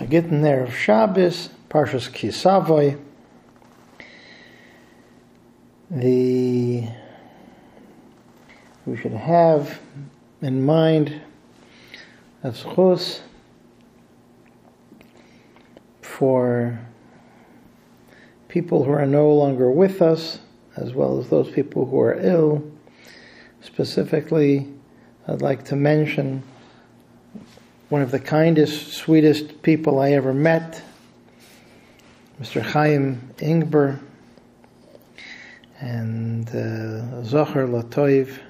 a gittin there of Shabbos, Parshas Kisavoy. The we should have in mind a schus for people who are no longer with us, as well as those people who are ill. Specifically, I'd like to mention one of the kindest, sweetest people I ever met, Mr. Chaim Ingber, and uh, Zohar Latoiv.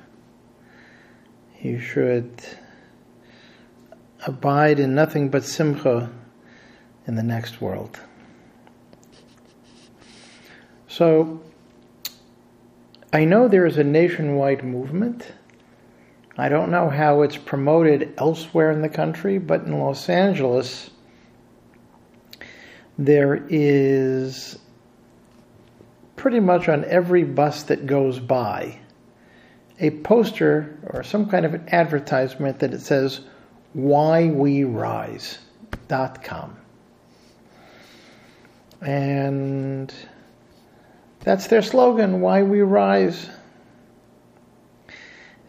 He should abide in nothing but simcha in the next world. So, I know there is a nationwide movement I don't know how it's promoted elsewhere in the country, but in Los Angeles, there is pretty much on every bus that goes by a poster or some kind of an advertisement that it says whywerise.com. And that's their slogan, Why We Rise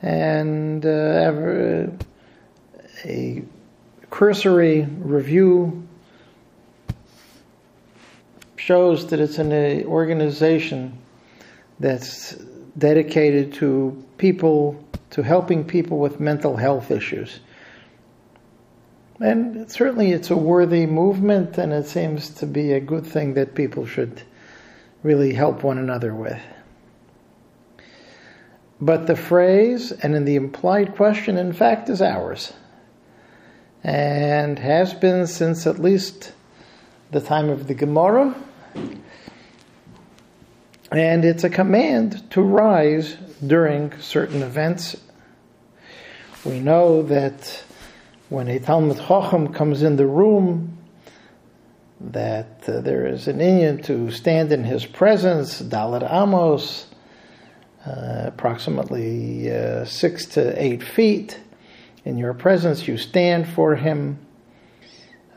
and uh, a cursory review shows that it's an organization that's dedicated to people, to helping people with mental health issues. And certainly it's a worthy movement, and it seems to be a good thing that people should really help one another with. But the phrase and in the implied question, in fact, is ours and has been since at least the time of the Gemara. And it's a command to rise during certain events. We know that when a Talmud Chacham comes in the room, that uh, there is an inyan to stand in his presence, Dalet Amos, uh, approximately uh, six to eight feet. In your presence, you stand for him.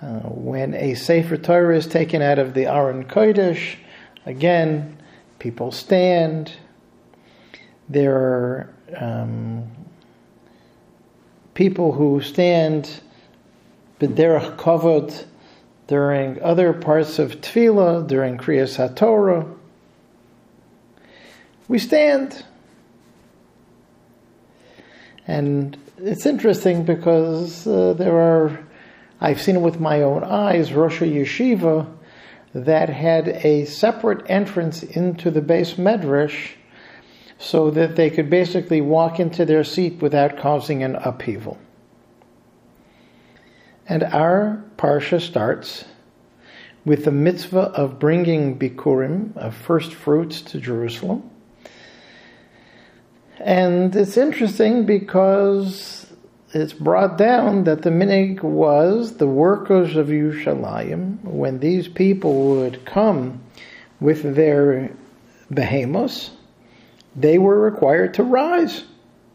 Uh, when a Sefer Torah is taken out of the Aron Kodesh, again, people stand. There are um, people who stand b'derech kavod during other parts of Tefillah, during Kriyas HaTorah we stand. And it's interesting because uh, there are, I've seen it with my own eyes, Rosh Yeshiva that had a separate entrance into the beis medrash so that they could basically walk into their seat without causing an upheaval. And our parsha starts with the mitzvah of bringing bikurim, of first fruits, to Jerusalem. And it's interesting because it's brought down that the minhag was the workers of Yerushalayim, when these people would come with their behemoths, they were required to rise.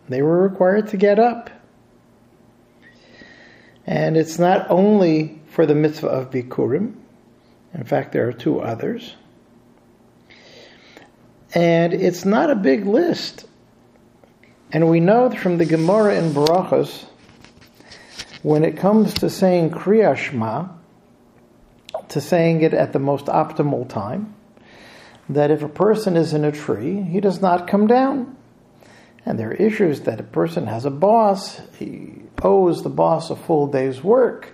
They were required to get up. And it's not only for the mitzvah of Bikurim, in fact, there are two others. And it's not a big list. And we know from the Gemara in Brachos, when it comes to saying Kriyashma, to saying it at the most optimal time, that if a person is in a tree, he does not come down. And there are issues that a person has a boss, he owes the boss a full day's work.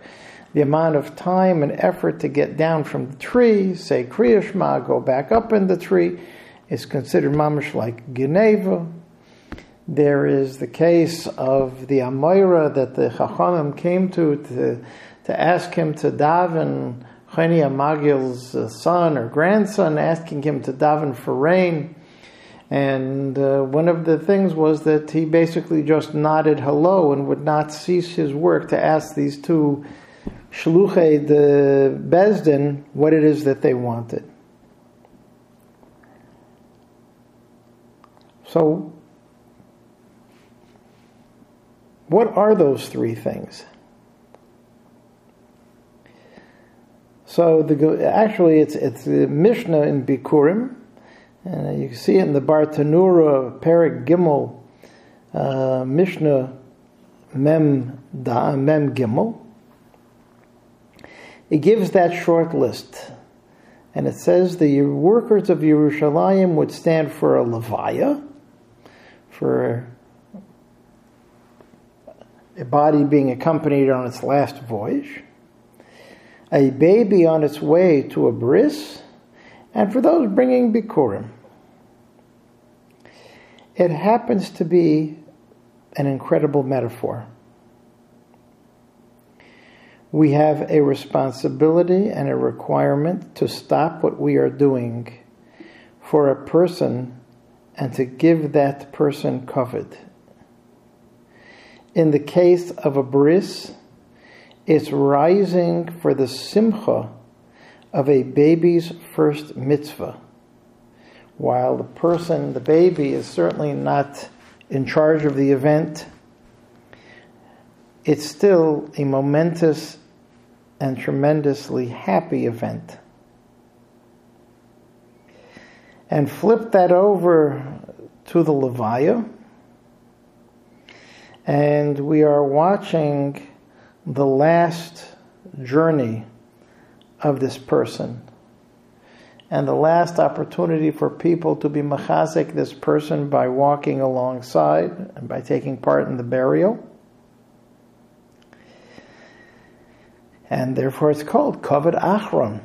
The amount of time and effort to get down from the tree, say Kriyashma, go back up in the tree, is considered mamish like geneivah, there is the case of the Amoira that the Chachamim came to, to to ask him to daven Choni HaMagel's uh, son or grandson, asking him to daven for rain. And uh, one of the things was that he basically just nodded hello and would not cease his work to ask these two shluchei the Beis Din what it is that they wanted. So What are those three things? So the actually it's it's the Mishnah in Bikurim, and you can see it in the Bartenura Perik Gimel uh, Mishnah Mem da, Mem Gimel. It gives that short list, and it says the workers of Yerushalayim would stand for a levaya, for a body being accompanied on its last voyage, a baby on its way to a bris, and for those bringing bikurim. It happens to be an incredible metaphor. We have a responsibility and a requirement to stop what we are doing for a person and to give that person kavod. In the case of a bris, it's rising for the simcha of a baby's first mitzvah. While the person, the baby, is certainly not in charge of the event, it's still a momentous and tremendously happy event. And flip that over to the Levaya and we are watching the last journey of this person and the last opportunity for people to be machazik this person by walking alongside and by taking part in the burial. And therefore it's called Kavod Achron.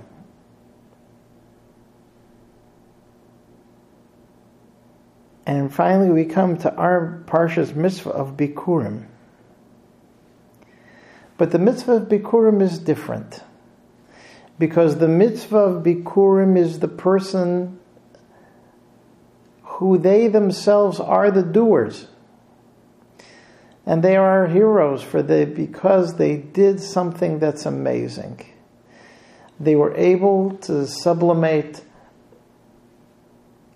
And finally, we come to our Parsha's mitzvah of Bikurim. But the mitzvah of Bikurim is different. Because the mitzvah of Bikurim is the person who they themselves are the doers. And they are heroes for the because they did something that's amazing. They were able to sublimate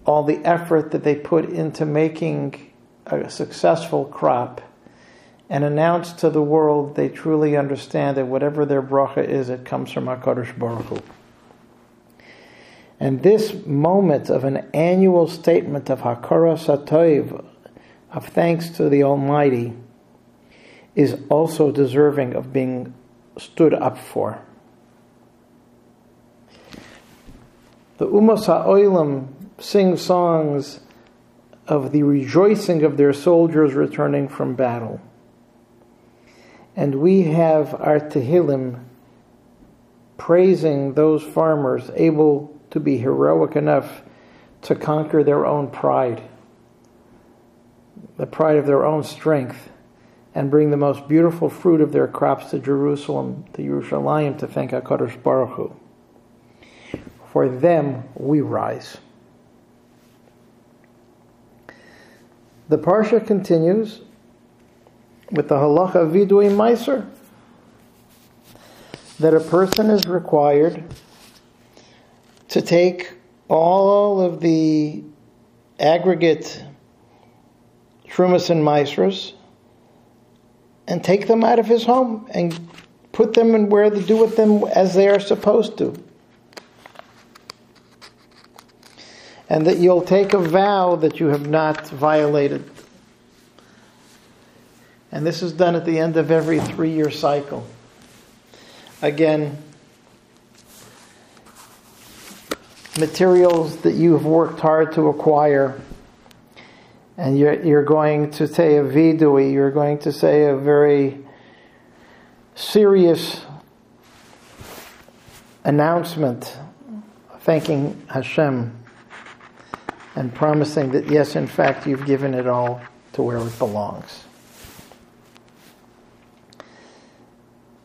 all the effort that they put into making a successful crop and announce to the world they truly understand that whatever their bracha is, it comes from HaKadosh Baruch Hu. And this moment of an annual statement of Hakaras Hatoiv, of thanks to the Almighty, is also deserving of being stood up for. The Umas HaOilam sing songs of the rejoicing of their soldiers returning from battle. And we have our Tehillim praising those farmers able to be heroic enough to conquer their own pride, the pride of their own strength, and bring the most beautiful fruit of their crops to Jerusalem, to Yerushalayim, to thank HaKadosh Baruch Hu. For them we rise. The Parsha continues with the halacha vidui meiser that a person is required to take all of the aggregate trumas and meisers and take them out of his home and put them in where to do with them as they are supposed to. And that you'll take a vow that you have not violated. And this is done at the end of every three year cycle. Again, materials that you have worked hard to acquire, and you're, you're going to say a vidui, you're going to say a very serious announcement thanking Hashem and promising that, yes, in fact, you've given it all to where it belongs.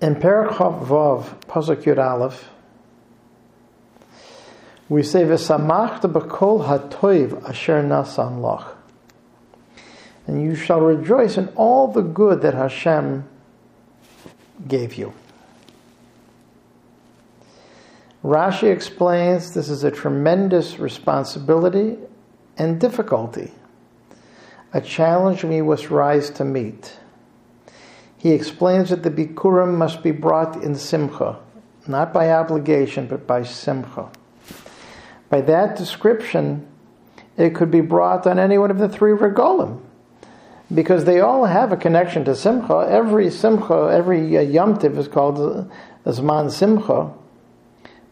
In Perek Vav, Pasuk Yud Aleph, we say, "V'samachta b'kol hatoiv asher nasan loch," and you shall rejoice in all the good that Hashem gave you. Rashi explains this is a tremendous responsibility and difficulty, a challenge we must rise to meet. He explains that the Bikurim must be brought in Simcha, not by obligation, but by simcha. By that description, it could be brought on any one of the three regolim, because they all have a connection to simcha. Every simcha, every uh, yomtiv is called a zman simcha,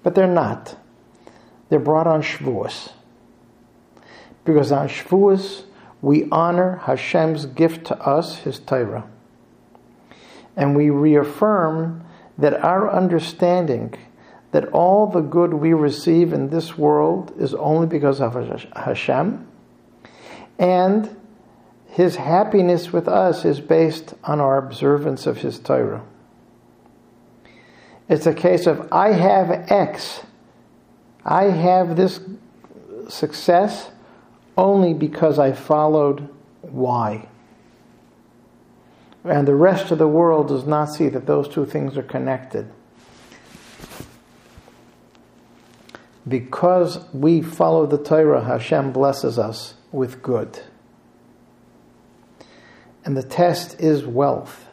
but they're not. They're brought on Shavuos. Because on Shavuos, we honor Hashem's gift to us, His Torah. And we reaffirm that our understanding that all the good we receive in this world is only because of Hashem, and His happiness with us is based on our observance of His Torah. It's a case of I have X, I have this success only because I followed why. And the rest of the world does not see that those two things are connected. Because we follow the Torah, Hashem blesses us with good. And the test is wealth.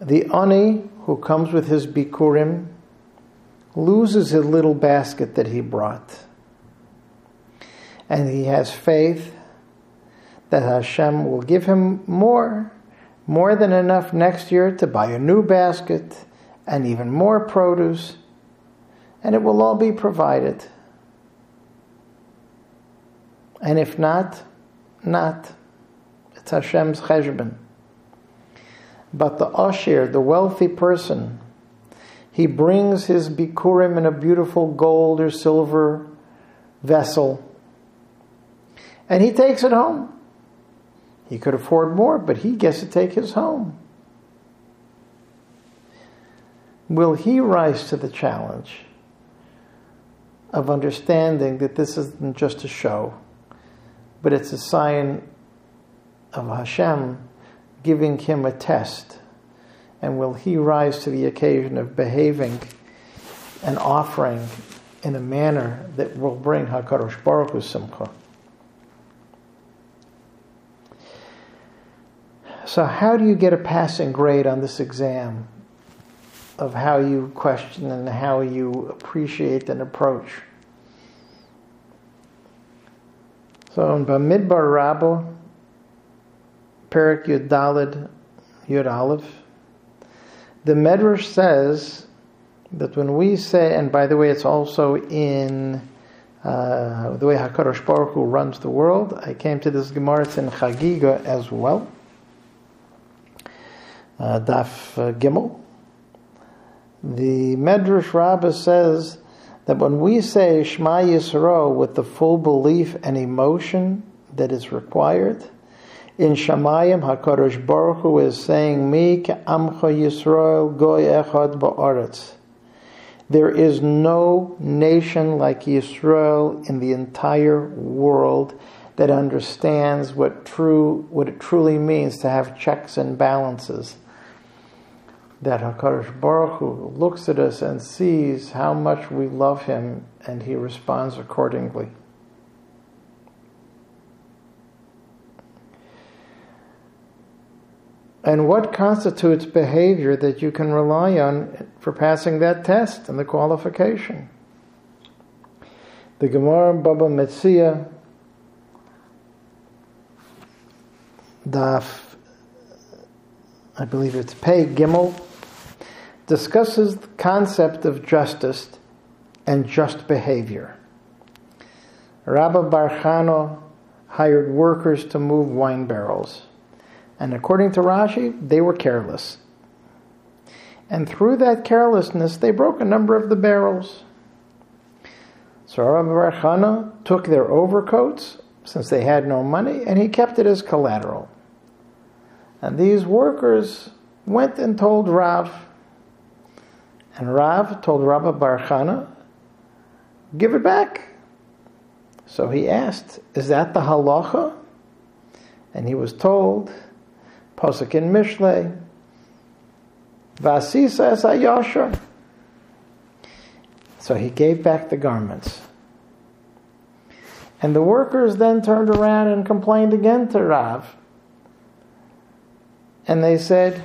The ani who comes with his bikurim loses his little basket that he brought. And he has faith that Hashem will give him more, more than enough next year to buy a new basket and even more produce, and it will all be provided. And if not, not. It's Hashem's cheshbon. But the ashir, the wealthy person, he brings his bikurim in a beautiful gold or silver vessel, and he takes it home. He could afford more, but he gets to take his home. Will he rise to the challenge of understanding that this isn't just a show, but it's a sign of Hashem giving him a test and will he rise to the occasion of behaving and offering in a manner that will bring Hakadosh Baruch Hu simcha? So, how do you get a passing grade on this exam of how you question and how you appreciate and approach? So, in Bamidbar Rabbah, Perik Yud Dalid Yud Aleph, the Medrash says that when we say, and by the way, it's also in uh, the way Hakadosh Baruch Hu runs the world. I came to this Gemara. In Chagiga as well. Uh, Daf uh, Gimel. The Medrash Rabbah says that when we say Shema Yisrael with the full belief and emotion that is required, in Shemayim HaKadosh Baruch Hu is saying, Mi amcha Yisrael goy echad ba'aretz. There is no nation like Yisrael in the entire world that understands what true what it truly means to have checks and balances. That Hakadosh Baruch Hu looks at us and sees how much we love Him, and He responds accordingly. and what constitutes behavior that you can rely on for passing that test and the qualification. The Gemara Baba Metzia Daf, I believe it's Pei Gimel, discusses the concept of justice and just behavior. Rabbi Barchano hired workers to move wine barrels. And according to Rashi, they were careless. And through that carelessness, they broke a number of the barrels. So Rabbi Barchana took their overcoats, since they had no money, and he kept it as collateral. And these workers went and told Rav. And Rav told Rabbi Barchana, give it back. So he asked, is that the halacha? And he was told, Pasuk in Mishle. Vasisa es ayosher. So he gave back the garments. And the workers then turned around and complained again to Rav. And they said,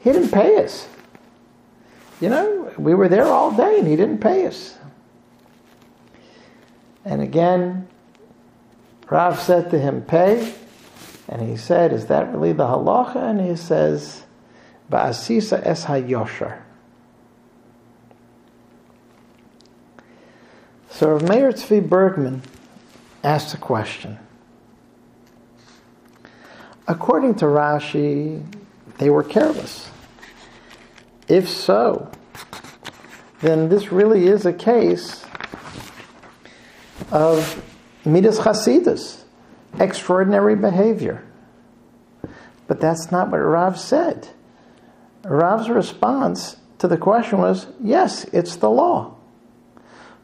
He didn't pay us. You know, we were there all day and he didn't pay us. And again, Rav said to him, pay. And he said, is that really the halacha? And he says, Ba'asisa es ha-yosher. So Rav Meir Tzvi Bergman asked a question. According to Rashi, they were careless. If so, then this really is a case of midas chasidus, extraordinary behavior. But that's not what Rav said. Rav's response to the question was, yes, it's the law.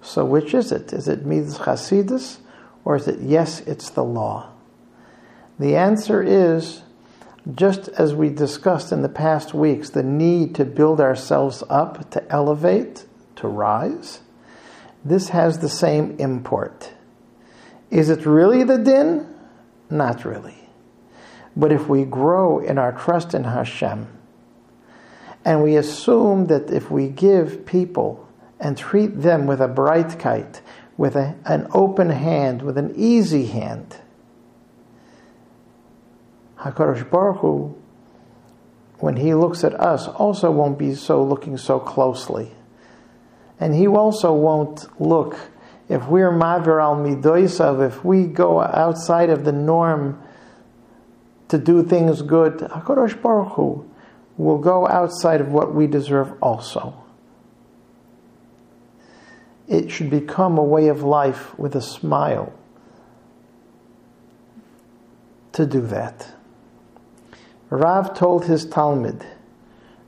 So which is it? Is it midas chasidus, or is it yes, it's the law? The answer is just as we discussed in the past weeks, the need to build ourselves up, to elevate, to rise, this has the same import. Is it really the din? Not really. But if we grow in our trust in Hashem, and we assume that if we give people and treat them with a bright kite, with a, an open hand, with an easy hand, HaKadosh Baruch Hu, when He looks at us, also won't be so looking so closely. And He also won't look, if we're Mavir al Midoisav, if we go outside of the norm to do things good, HaKadosh Baruch Hu will go outside of what we deserve also. It should become a way of life with a smile to do that. Rav told his talmid,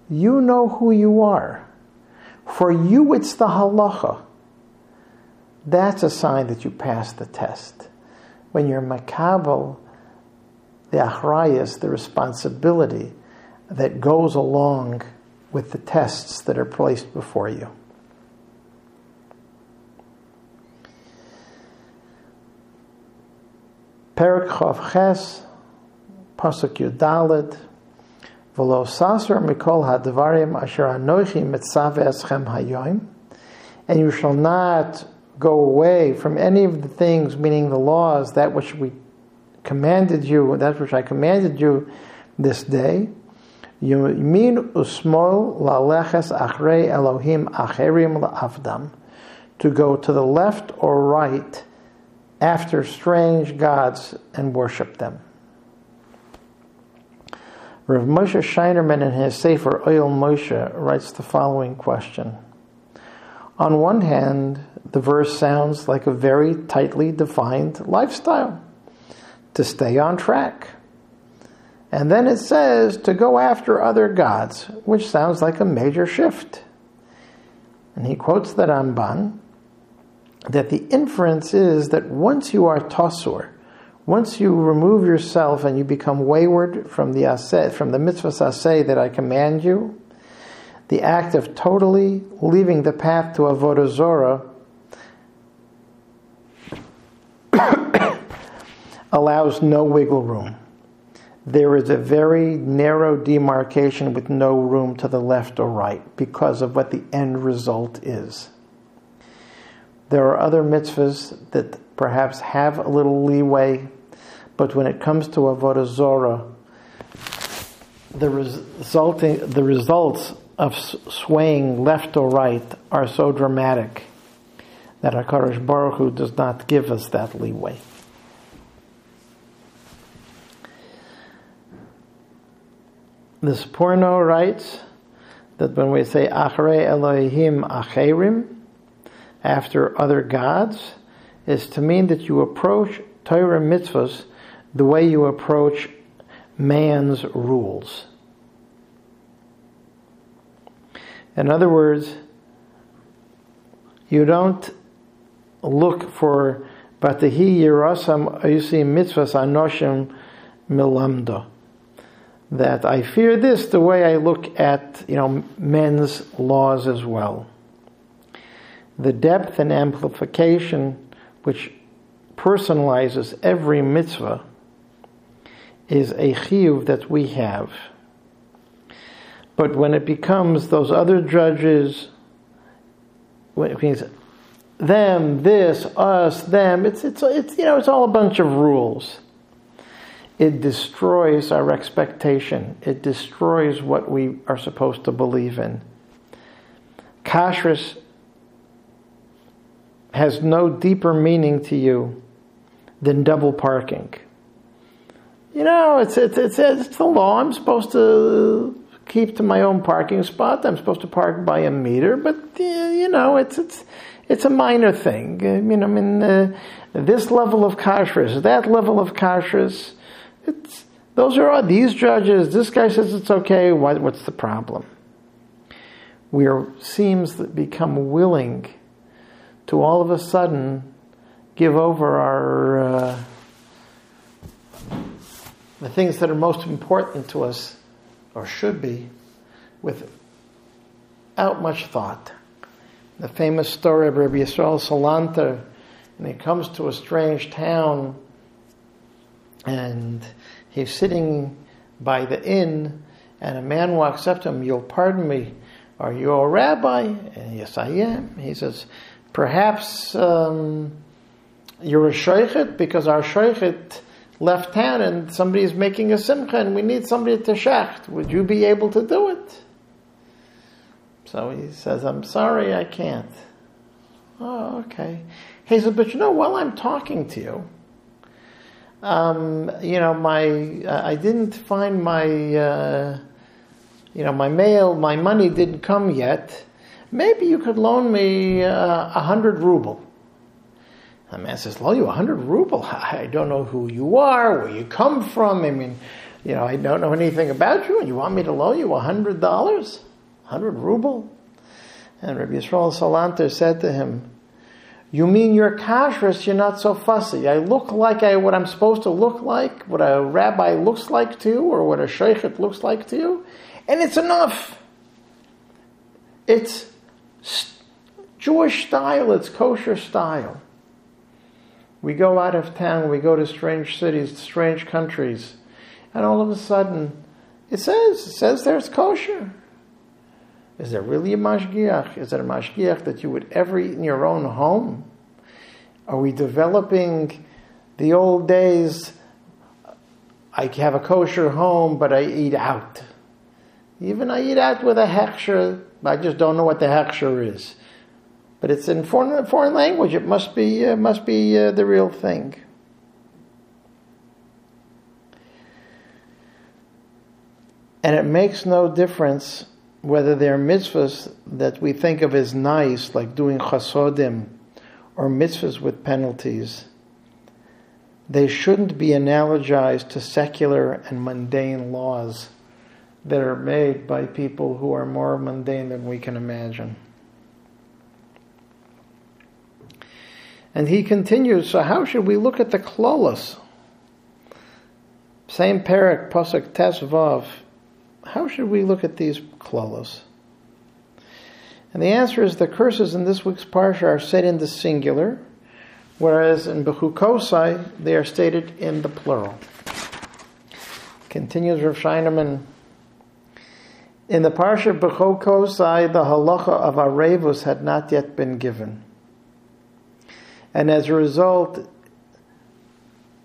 You know who you are. For you, it's the halacha. That's a sign that you passed the test. When you're makabel, the achrayas, the responsibility that goes along with the tests that are placed before you. Perak Chav Ches, Pasuk Yudalid, V'lo saser mikol hadvarim asher anochi mitzave eschem hayoim, and you shall not go away from any of the things, meaning the laws, that which we commanded you, that which I commanded you this day. Yamin usmol laleches achrei Elohim acherim la'avdam, to go to the left or right after strange gods and worship them. Rav Moshe Scheinerman in his Sefer Oil Moshe writes the following question. On one hand, the verse sounds like a very tightly defined lifestyle to stay on track. And then it says to go after other gods, which sounds like a major shift. And he quotes the Ramban that the inference is that once you are tosur, once you remove yourself and you become wayward from the aseh, from the mitzvah that I command you, the act of totally leaving the path to avodah zorah allows no wiggle room. There is a very narrow demarcation with no room to the left or right because of what the end result is. There are other mitzvahs that perhaps have a little leeway but when it comes to avodah zora, the resulting the results of swaying left or right are so dramatic that Hakadosh Baruch Hu does not give us that leeway. This Sforno writes that when we say Achrei Elohim Acherim, after other gods, is to mean that you approach Torah mitzvahs the way you approach man's rules. In other words, you don't look for Batahi Yerasam Ayusi Mitzvahs Anoshim Milamda. That I fear this the way I look at you know men's laws as well. The depth and amplification which personalizes every mitzvah is a chiyuv that we have. But when it becomes those other judges, when it means them, this, us, them, it's, it's, it's, you know, it's all a bunch of rules. It destroys our expectation. It destroys what we are supposed to believe in. Kashrus has no deeper meaning to you than double parking. You know, it's, it's, it's, it's the law. I'm supposed to keep to my own parking spot. I'm supposed to park by a meter, but you know, it's it's it's a minor thing. I mean, I mean, uh, this level of kashrus, that level of kashrus, it's those are all these judges. This guy says it's okay. What, what's the problem? We are seems that become willing to all of a sudden give over our uh, the things that are most important to us or should be, without much thought. The famous story of Rabbi Yisrael Salanter, and he comes to a strange town, and he's sitting by the inn, and a man walks up to him, You'll pardon me, are you a rabbi? And yes, I am. He says, Perhaps um, you're a shoichet, because our shoichet left town and somebody is making a simcha and we need somebody to shacht. Would you be able to do it? So he says, I'm sorry, I can't. Oh, okay. He said, but you know, while I'm talking to you, um, you know, my uh, I didn't find my uh, you know my mail, my money didn't come yet. Maybe you could loan me uh, a uh, hundred ruble. The man says, "Loan you a hundred ruble? I don't know who you are, where you come from. I mean, you know, I don't know anything about you, and you want me to loan you a hundred dollars, hundred ruble?" And Rabbi Yisrael Salanter said to him, "You mean you're kashrus? You're not so fussy. I look like I what I'm supposed to look like, what a rabbi looks like to you, or what a shoichet looks like to you, and it's enough. It's." Jewish style, it's kosher style. We go out of town, we go to strange cities, strange countries, and all of a sudden, it says, it says there's kosher. Is there really a mashgiach? Is there a mashgiach that you would ever eat in your own home? Are we developing the old days? I have a kosher home, but I eat out. Even I eat out with a hechsher, I just don't know what the hechsher is but it's in foreign, foreign language. It must be uh, must be uh, the real thing. And it makes no difference whether they're mitzvahs that we think of as nice, like doing chasodim, or mitzvahs with penalties. They shouldn't be analogized to secular and mundane laws that are made by people who are more mundane than we can imagine. And he continues, so how should we look at the klolos? Same parak, pasuk tesvav. How should we look at these klolos? And the answer is the curses in this week's parsha are said in the singular, whereas in Bechukosai they are stated in the plural. Continues Rav Scheinerman. In the parsha Bechukosai, the halacha of Arevus had not yet been given. And as a result,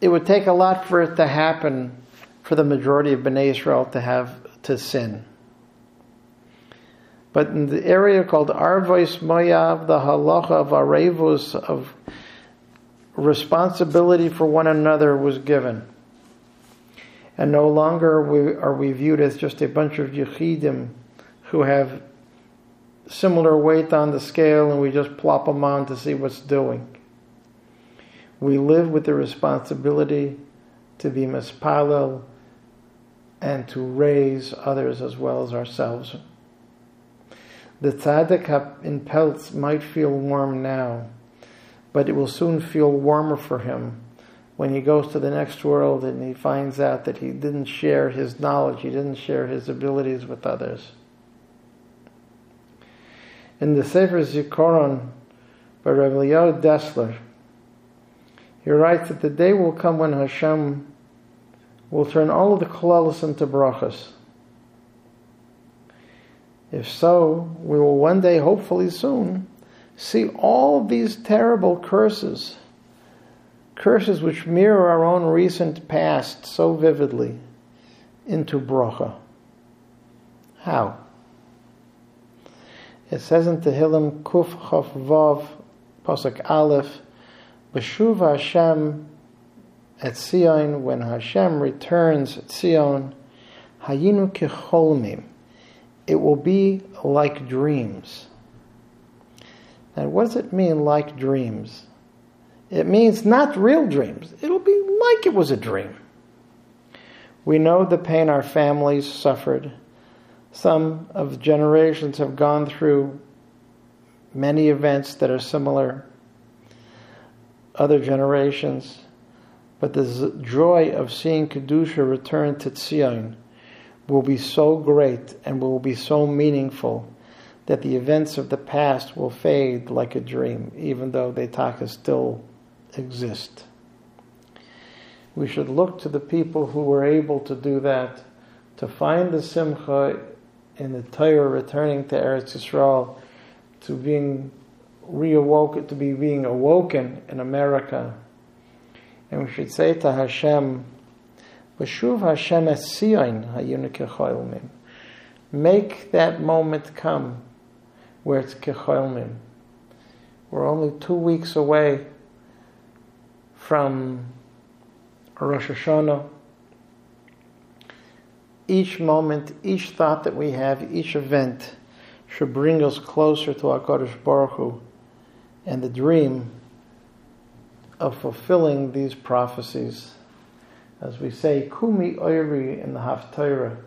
it would take a lot for it to happen for the majority of Bnei Israel to have to sin. But in the area called Arvois Moav, the halacha of Arevus, of responsibility for one another was given. And no longer are we viewed as just a bunch of Yechidim who have similar weight on the scale and we just plop them on to see what's doing we live with the responsibility to be mispalel and to raise others as well as ourselves. The tzaddik in pelts might feel warm now, but it will soon feel warmer for him when he goes to the next world and he finds out that he didn't share his knowledge, he didn't share his abilities with others. In the Sefer Zikaron by Rav Eliyahu Dessler, he writes that the day will come when Hashem will turn all of the kolalas into brachas. If so, we will one day, hopefully soon, see all these terrible curses, curses which mirror our own recent past so vividly, into bracha. How? It says in Tehillim Kuf Chof Vav, Pasuk Aleph, Beshuv Hashem at Zion, when Hashem returns at Zion, Hayinu Kecholmim, it will be like dreams. Now, what does it mean, like dreams? It means not real dreams. It'll be like it was a dream. We know the pain our families suffered. Some of the generations have gone through many events that are similar. Other generations. But the joy of seeing Kedusha return to Tzion will be so great and will be so meaningful that the events of the past will fade like a dream, even though they taka still exist. We should look to the people who were able to do that, to find the simcha in the Torah returning to Eretz Yisrael, to being reawoken, to be being awoken in America. And we should say to Hashem, Vashuv Hashem Make that moment come where it's Kecholmim. We're only two weeks away from Rosh Hashanah. Each moment, each thought that we have, each event should bring us closer to HaKadosh Baruch Hu and the dream of fulfilling these prophecies. As we say, Kumi Oiri in the Haftarah,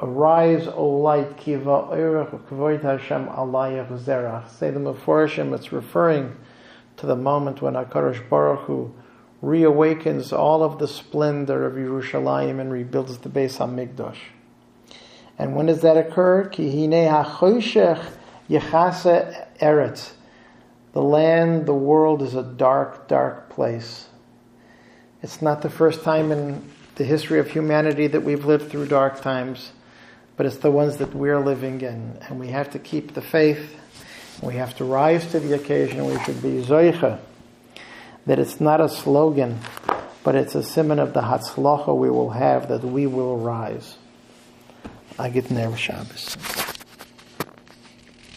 Arise, O light, Kiva Oirach Hashem Alayach Zerach. Say the Meforshim, it's referring to the moment when HaKadosh Baruch Hu reawakens all of the splendor of Yerushalayim and rebuilds the base Beis HaMikdash. And when does that occur? Ki hine hachoshech yechase eretz. The land, the world is a dark, dark place. It's not the first time in the history of humanity that we've lived through dark times, but it's the ones that we're living in. And we have to keep the faith we have to rise to the occasion. We should be zoicha. That it's not a slogan, but it's a simon of the hatzlacha we will have that we will rise. I get Shabbos.